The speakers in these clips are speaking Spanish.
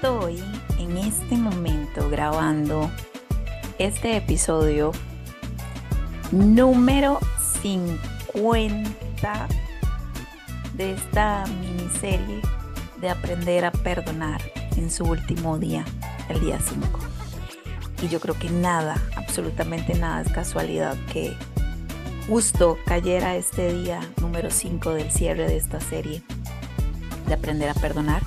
estoy en este momento grabando este episodio número 50 de esta miniserie de aprender a perdonar en su último día, el día 5. Y yo creo que nada, absolutamente nada es casualidad que justo cayera este día número 5 del cierre de esta serie de aprender a perdonar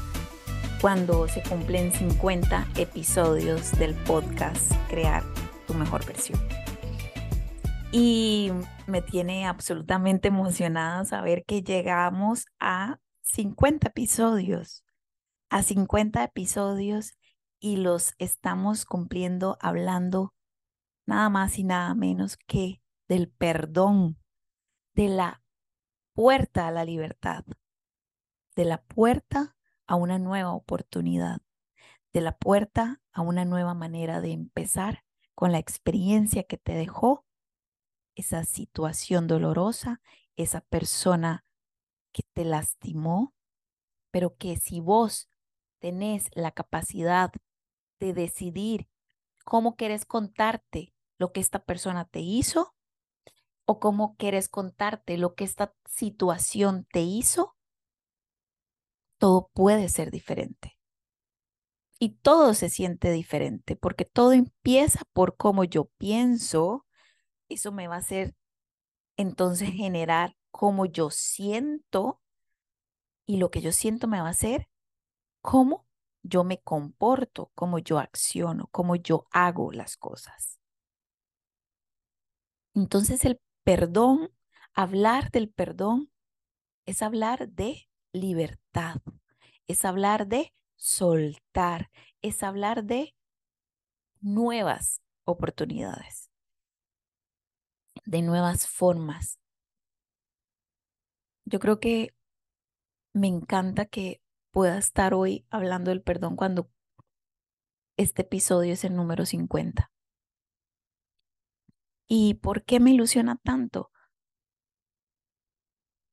cuando se cumplen 50 episodios del podcast Crear tu mejor versión. Y me tiene absolutamente emocionada saber que llegamos a 50 episodios, a 50 episodios y los estamos cumpliendo hablando nada más y nada menos que del perdón, de la puerta a la libertad, de la puerta a una nueva oportunidad, de la puerta a una nueva manera de empezar con la experiencia que te dejó esa situación dolorosa, esa persona que te lastimó, pero que si vos tenés la capacidad de decidir cómo quieres contarte lo que esta persona te hizo o cómo quieres contarte lo que esta situación te hizo, todo puede ser diferente. Y todo se siente diferente porque todo empieza por cómo yo pienso. Eso me va a hacer entonces generar cómo yo siento y lo que yo siento me va a hacer cómo yo me comporto, cómo yo acciono, cómo yo hago las cosas. Entonces el perdón, hablar del perdón, es hablar de libertad, es hablar de soltar, es hablar de nuevas oportunidades, de nuevas formas. Yo creo que me encanta que pueda estar hoy hablando del perdón cuando este episodio es el número 50. ¿Y por qué me ilusiona tanto?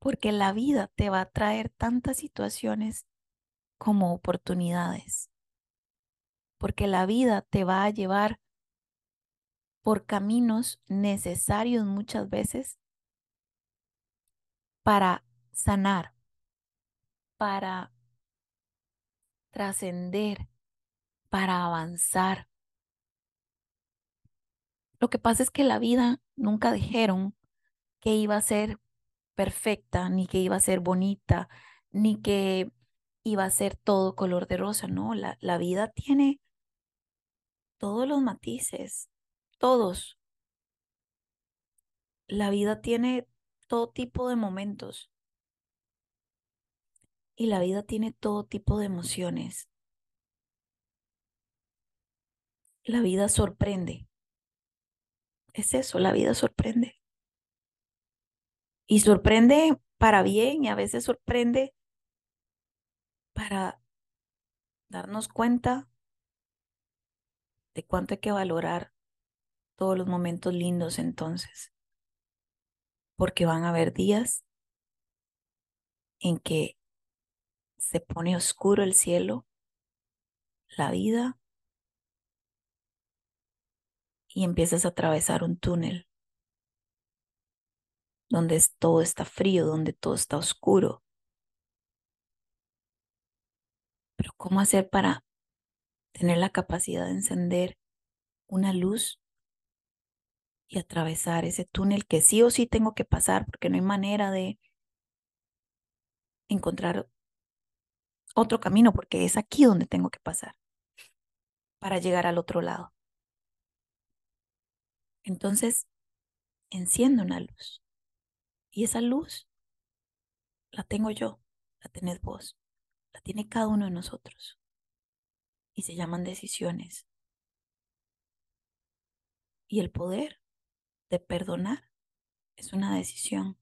Porque la vida te va a traer tantas situaciones como oportunidades, porque la vida te va a llevar por caminos necesarios muchas veces para sanar, para trascender, para avanzar. Lo que pasa es que la vida nunca dijeron que iba a ser perfecta, ni que iba a ser bonita, ni que iba a ser todo color de rosa, no, la, la vida tiene todos los matices, todos. La vida tiene todo tipo de momentos y la vida tiene todo tipo de emociones. La vida sorprende. Es eso, la vida sorprende. Y sorprende para bien y a veces sorprende para darnos cuenta de cuánto hay que valorar todos los momentos lindos entonces. Porque van a haber días en que se pone oscuro el cielo, la vida, y empiezas a atravesar un túnel donde todo está frío, donde todo está oscuro. Pero ¿cómo hacer para tener la capacidad de encender una luz y atravesar ese túnel que sí o sí tengo que pasar porque no hay manera de encontrar otro camino porque es aquí donde tengo que pasar para llegar al otro lado. Entonces, enciendo una luz. Y esa luz la tengo yo, la tenés vos, la tiene cada uno de nosotros. Y se llaman decisiones. Y el poder de perdonar es una decisión.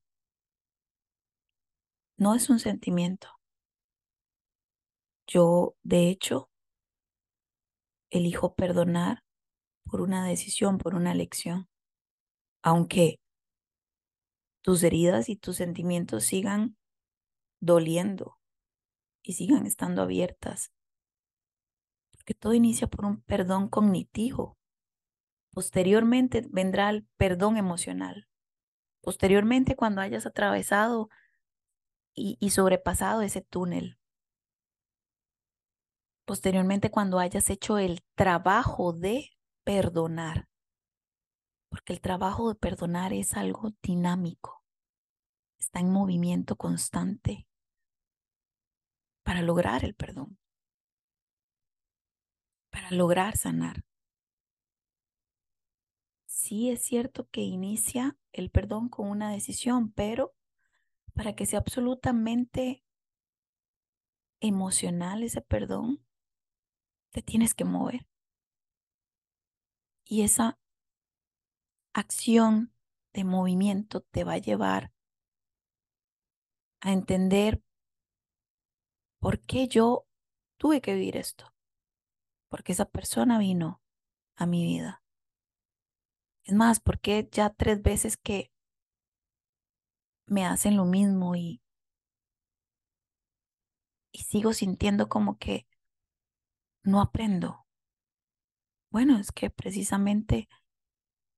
No es un sentimiento. Yo, de hecho, elijo perdonar por una decisión, por una elección. Aunque tus heridas y tus sentimientos sigan doliendo y sigan estando abiertas Porque todo inicia por un perdón cognitivo. Posteriormente vendrá el perdón emocional. Posteriormente, cuando hayas atravesado y, y sobrepasado ese túnel. Posteriormente, cuando hayas hecho el trabajo de perdonar. Porque el trabajo de perdonar es algo dinámico. Está en movimiento constante para lograr el perdón. Para lograr sanar. Sí es cierto que inicia el perdón con una decisión, pero para que sea absolutamente emocional ese perdón, te tienes que mover. Y esa acción de movimiento te va a llevar a entender por qué yo tuve que vivir esto. Porque esa persona vino a mi vida. Es más, porque ya tres veces que me hacen lo mismo y, y sigo sintiendo como que no aprendo. Bueno, es que precisamente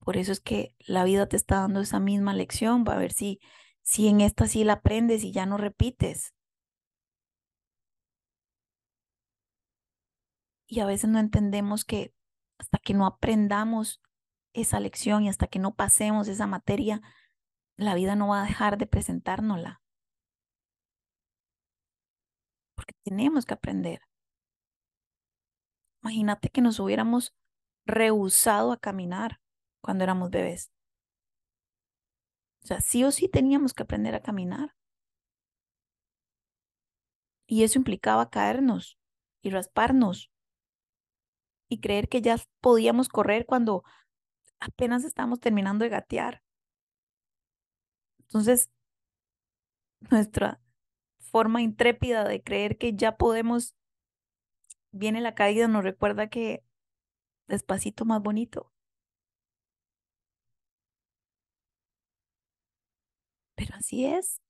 por eso es que la vida te está dando esa misma lección, para ver si, si en esta sí la aprendes y ya no repites. Y a veces no entendemos que hasta que no aprendamos esa lección y hasta que no pasemos esa materia, la vida no va a dejar de presentárnosla. Porque tenemos que aprender. Imagínate que nos hubiéramos rehusado a caminar cuando éramos bebés. O sea, sí o sí teníamos que aprender a caminar. Y eso implicaba caernos y rasparnos y creer que ya podíamos correr cuando apenas estamos terminando de gatear. Entonces, nuestra forma intrépida de creer que ya podemos, viene la caída, nos recuerda que despacito más bonito. Pero así es.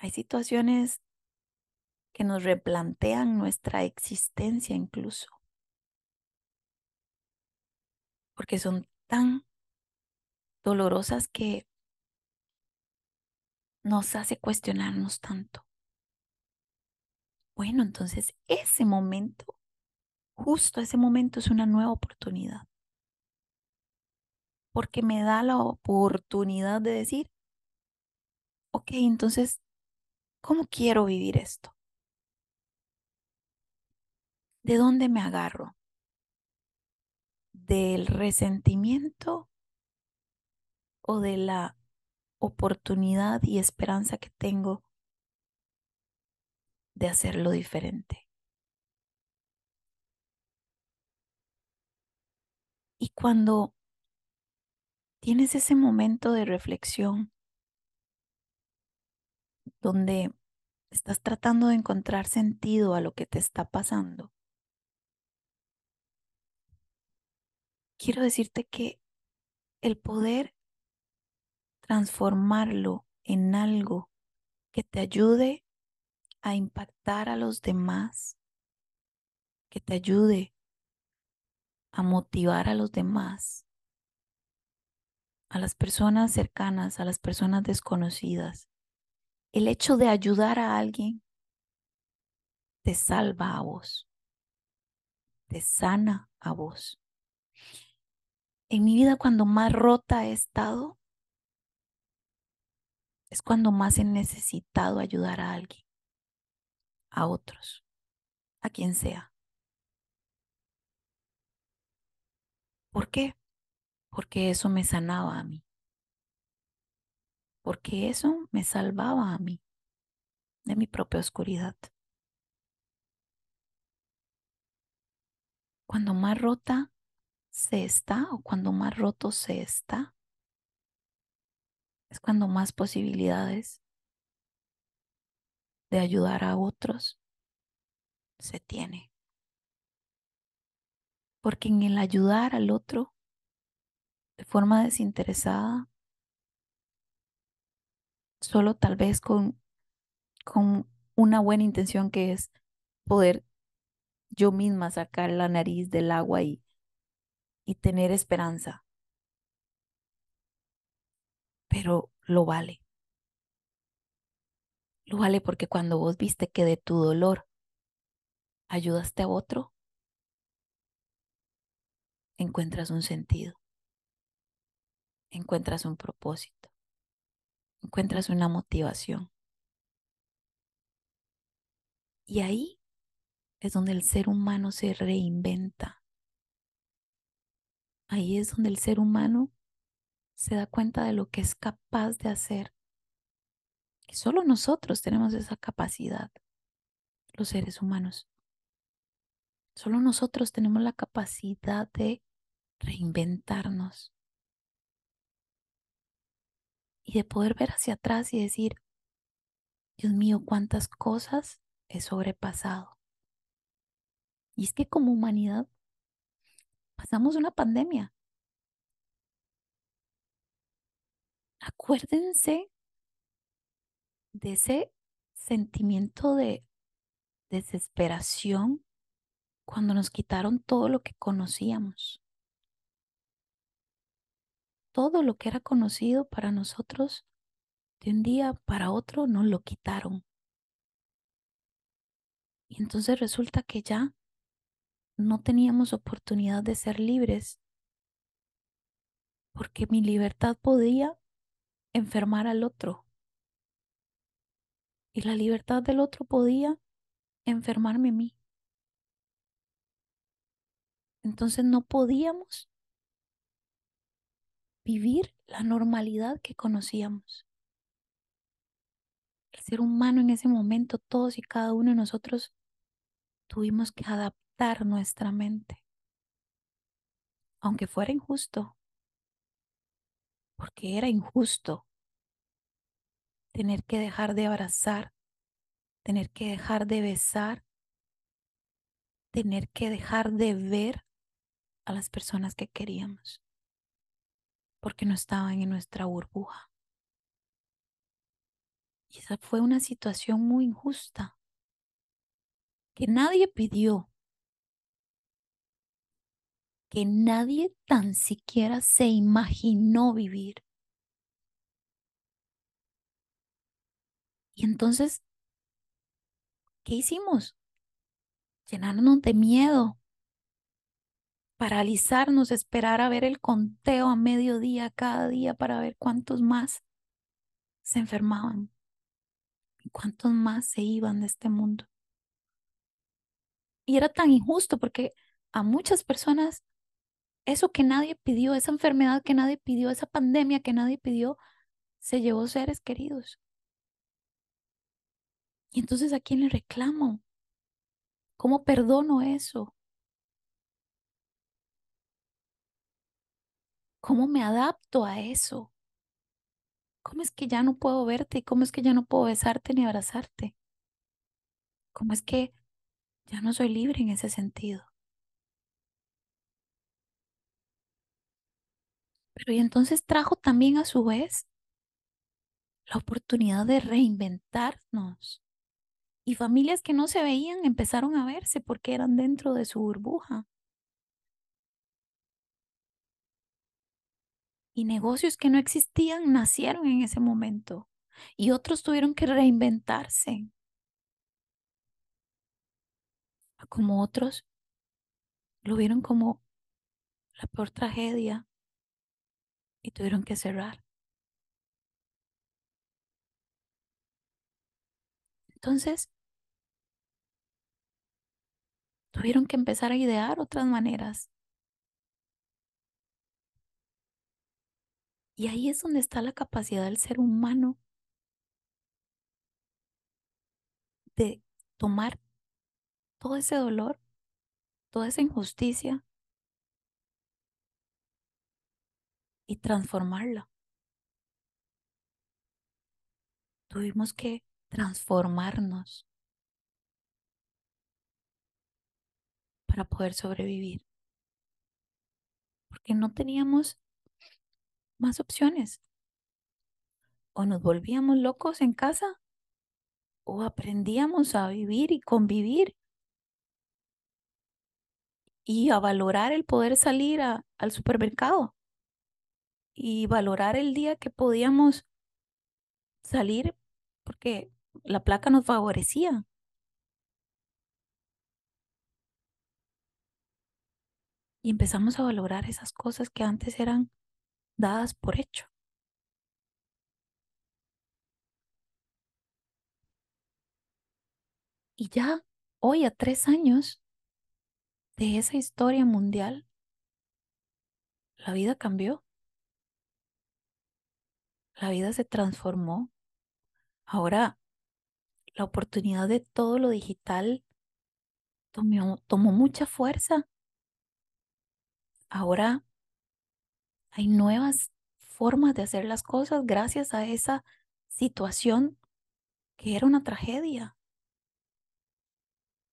Hay situaciones que nos replantean nuestra existencia incluso. Porque son tan dolorosas que nos hace cuestionarnos tanto. Bueno, entonces ese momento, justo ese momento es una nueva oportunidad. Porque me da la oportunidad de decir, ok, entonces, ¿cómo quiero vivir esto? ¿De dónde me agarro? ¿Del resentimiento o de la oportunidad y esperanza que tengo de hacerlo diferente. Y cuando tienes ese momento de reflexión donde estás tratando de encontrar sentido a lo que te está pasando, quiero decirte que el poder transformarlo en algo que te ayude a impactar a los demás, que te ayude a motivar a los demás, a las personas cercanas, a las personas desconocidas. El hecho de ayudar a alguien te salva a vos, te sana a vos. En mi vida cuando más rota he estado, es cuando más he necesitado ayudar a alguien, a otros, a quien sea. ¿Por qué? Porque eso me sanaba a mí. Porque eso me salvaba a mí de mi propia oscuridad. Cuando más rota se está o cuando más roto se está, es cuando más posibilidades de ayudar a otros se tiene. Porque en el ayudar al otro de forma desinteresada, solo tal vez con, con una buena intención que es poder yo misma sacar la nariz del agua y, y tener esperanza. Pero lo vale. Lo vale porque cuando vos viste que de tu dolor ayudaste a otro, encuentras un sentido, encuentras un propósito, encuentras una motivación. Y ahí es donde el ser humano se reinventa. Ahí es donde el ser humano se da cuenta de lo que es capaz de hacer. Que solo nosotros tenemos esa capacidad, los seres humanos. Solo nosotros tenemos la capacidad de reinventarnos y de poder ver hacia atrás y decir, Dios mío, cuántas cosas he sobrepasado. Y es que como humanidad pasamos una pandemia. Acuérdense de ese sentimiento de desesperación cuando nos quitaron todo lo que conocíamos. Todo lo que era conocido para nosotros, de un día para otro nos lo quitaron. Y entonces resulta que ya no teníamos oportunidad de ser libres porque mi libertad podía enfermar al otro y la libertad del otro podía enfermarme a mí. Entonces no podíamos vivir la normalidad que conocíamos. El ser humano en ese momento, todos y cada uno de nosotros, tuvimos que adaptar nuestra mente, aunque fuera injusto, porque era injusto tener que dejar de abrazar, tener que dejar de besar, tener que dejar de ver a las personas que queríamos, porque no estaban en nuestra burbuja. Y esa fue una situación muy injusta, que nadie pidió, que nadie tan siquiera se imaginó vivir. Y entonces, ¿qué hicimos? Llenarnos de miedo, paralizarnos, esperar a ver el conteo a mediodía cada día para ver cuántos más se enfermaban y cuántos más se iban de este mundo. Y era tan injusto porque a muchas personas eso que nadie pidió, esa enfermedad que nadie pidió, esa pandemia que nadie pidió, se llevó seres queridos. Y entonces, ¿a quién le reclamo? ¿Cómo perdono eso? ¿Cómo me adapto a eso? ¿Cómo es que ya no puedo verte? ¿Cómo es que ya no puedo besarte ni abrazarte? ¿Cómo es que ya no soy libre en ese sentido? Pero y entonces trajo también a su vez la oportunidad de reinventarnos. Y familias que no se veían empezaron a verse porque eran dentro de su burbuja. Y negocios que no existían nacieron en ese momento y otros tuvieron que reinventarse. Como otros lo vieron como la peor tragedia y tuvieron que cerrar. Entonces, tuvieron que empezar a idear otras maneras Y ahí es donde está la capacidad del ser humano de tomar todo ese dolor, toda esa injusticia y transformarla. Tuvimos que transformarnos para poder sobrevivir. Porque no teníamos más opciones. O nos volvíamos locos en casa o aprendíamos a vivir y convivir y a valorar el poder salir al supermercado y valorar el día que podíamos salir porque la placa nos favorecía. Y empezamos a valorar esas cosas que antes eran dadas por hecho. Y ya hoy, a tres años de esa historia mundial, la vida cambió. La vida se transformó. Ahora la oportunidad de todo lo digital tomó, tomó mucha fuerza. Ahora hay nuevas formas de hacer las cosas gracias a esa situación que era una tragedia.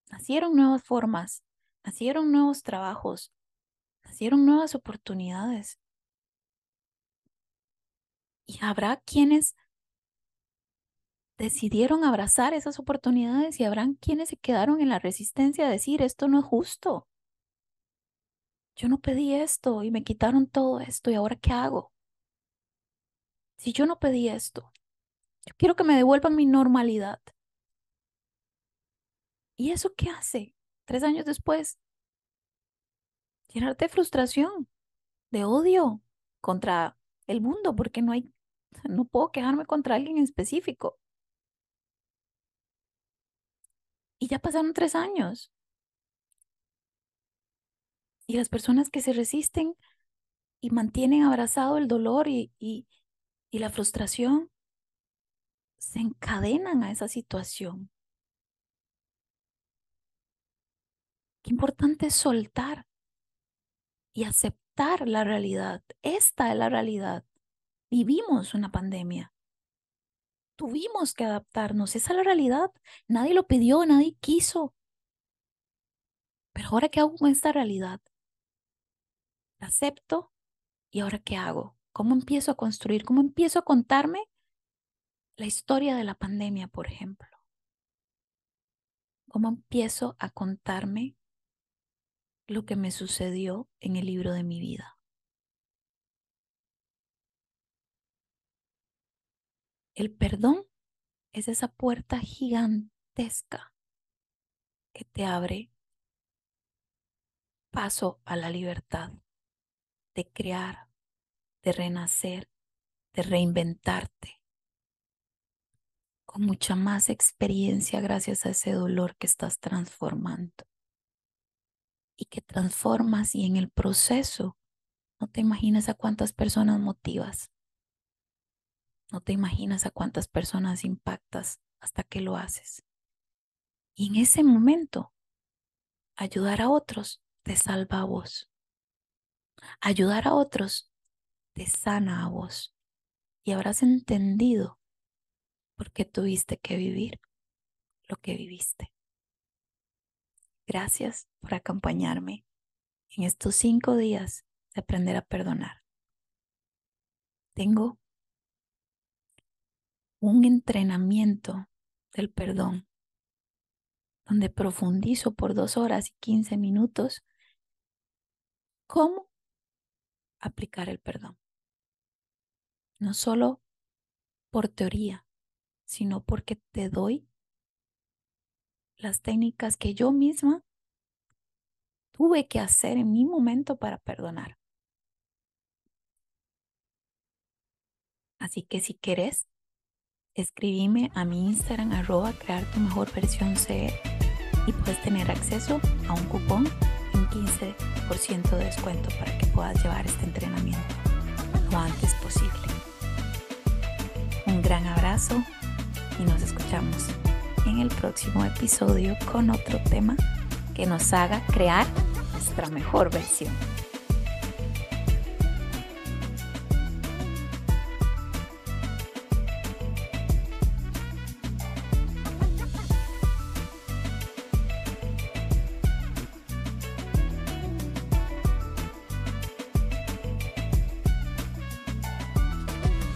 Nacieron nuevas formas, nacieron nuevos trabajos, nacieron nuevas oportunidades. Y habrá quienes decidieron abrazar esas oportunidades y habrán quienes se quedaron en la resistencia a decir, esto no es justo. Yo no pedí esto y me quitaron todo esto y ahora ¿qué hago? Si yo no pedí esto, yo quiero que me devuelvan mi normalidad. ¿Y eso qué hace? Tres años después, llenarte de frustración, de odio contra el mundo, porque no hay, no puedo quejarme contra alguien en específico. Y ya pasaron tres años. Y las personas que se resisten y mantienen abrazado el dolor y, y, y la frustración se encadenan a esa situación. Qué importante es soltar y aceptar la realidad. Esta es la realidad. Vivimos una pandemia. Tuvimos que adaptarnos. Esa es la realidad. Nadie lo pidió, nadie quiso. Pero ahora qué hago con esta realidad? Acepto y ahora qué hago? ¿Cómo empiezo a construir? ¿Cómo empiezo a contarme la historia de la pandemia, por ejemplo? ¿Cómo empiezo a contarme lo que me sucedió en el libro de mi vida. El perdón es esa puerta gigantesca que te abre paso a la libertad de crear, de renacer, de reinventarte, con mucha más experiencia gracias a ese dolor que estás transformando y que transformas y en el proceso no te imaginas a cuántas personas motivas. No te imaginas a cuántas personas impactas hasta que lo haces. Y en ese momento, ayudar a otros te salva a vos. Ayudar a otros te sana a vos. Y habrás entendido por qué tuviste que vivir lo que viviste. Gracias por acompañarme en estos cinco días de aprender a perdonar. Tengo un entrenamiento del perdón donde profundizo por dos horas y quince minutos cómo aplicar el perdón. No solo por teoría, sino porque te doy las técnicas que yo misma tuve que hacer en mi momento para perdonar. Así que si quieres, escribime a mi Instagram arroba crear tu mejor versión y puedes tener acceso a un cupón en 15% de descuento para que puedas llevar este entrenamiento lo antes posible. Un gran abrazo y nos escuchamos en el próximo episodio con otro tema que nos haga crear nuestra mejor versión.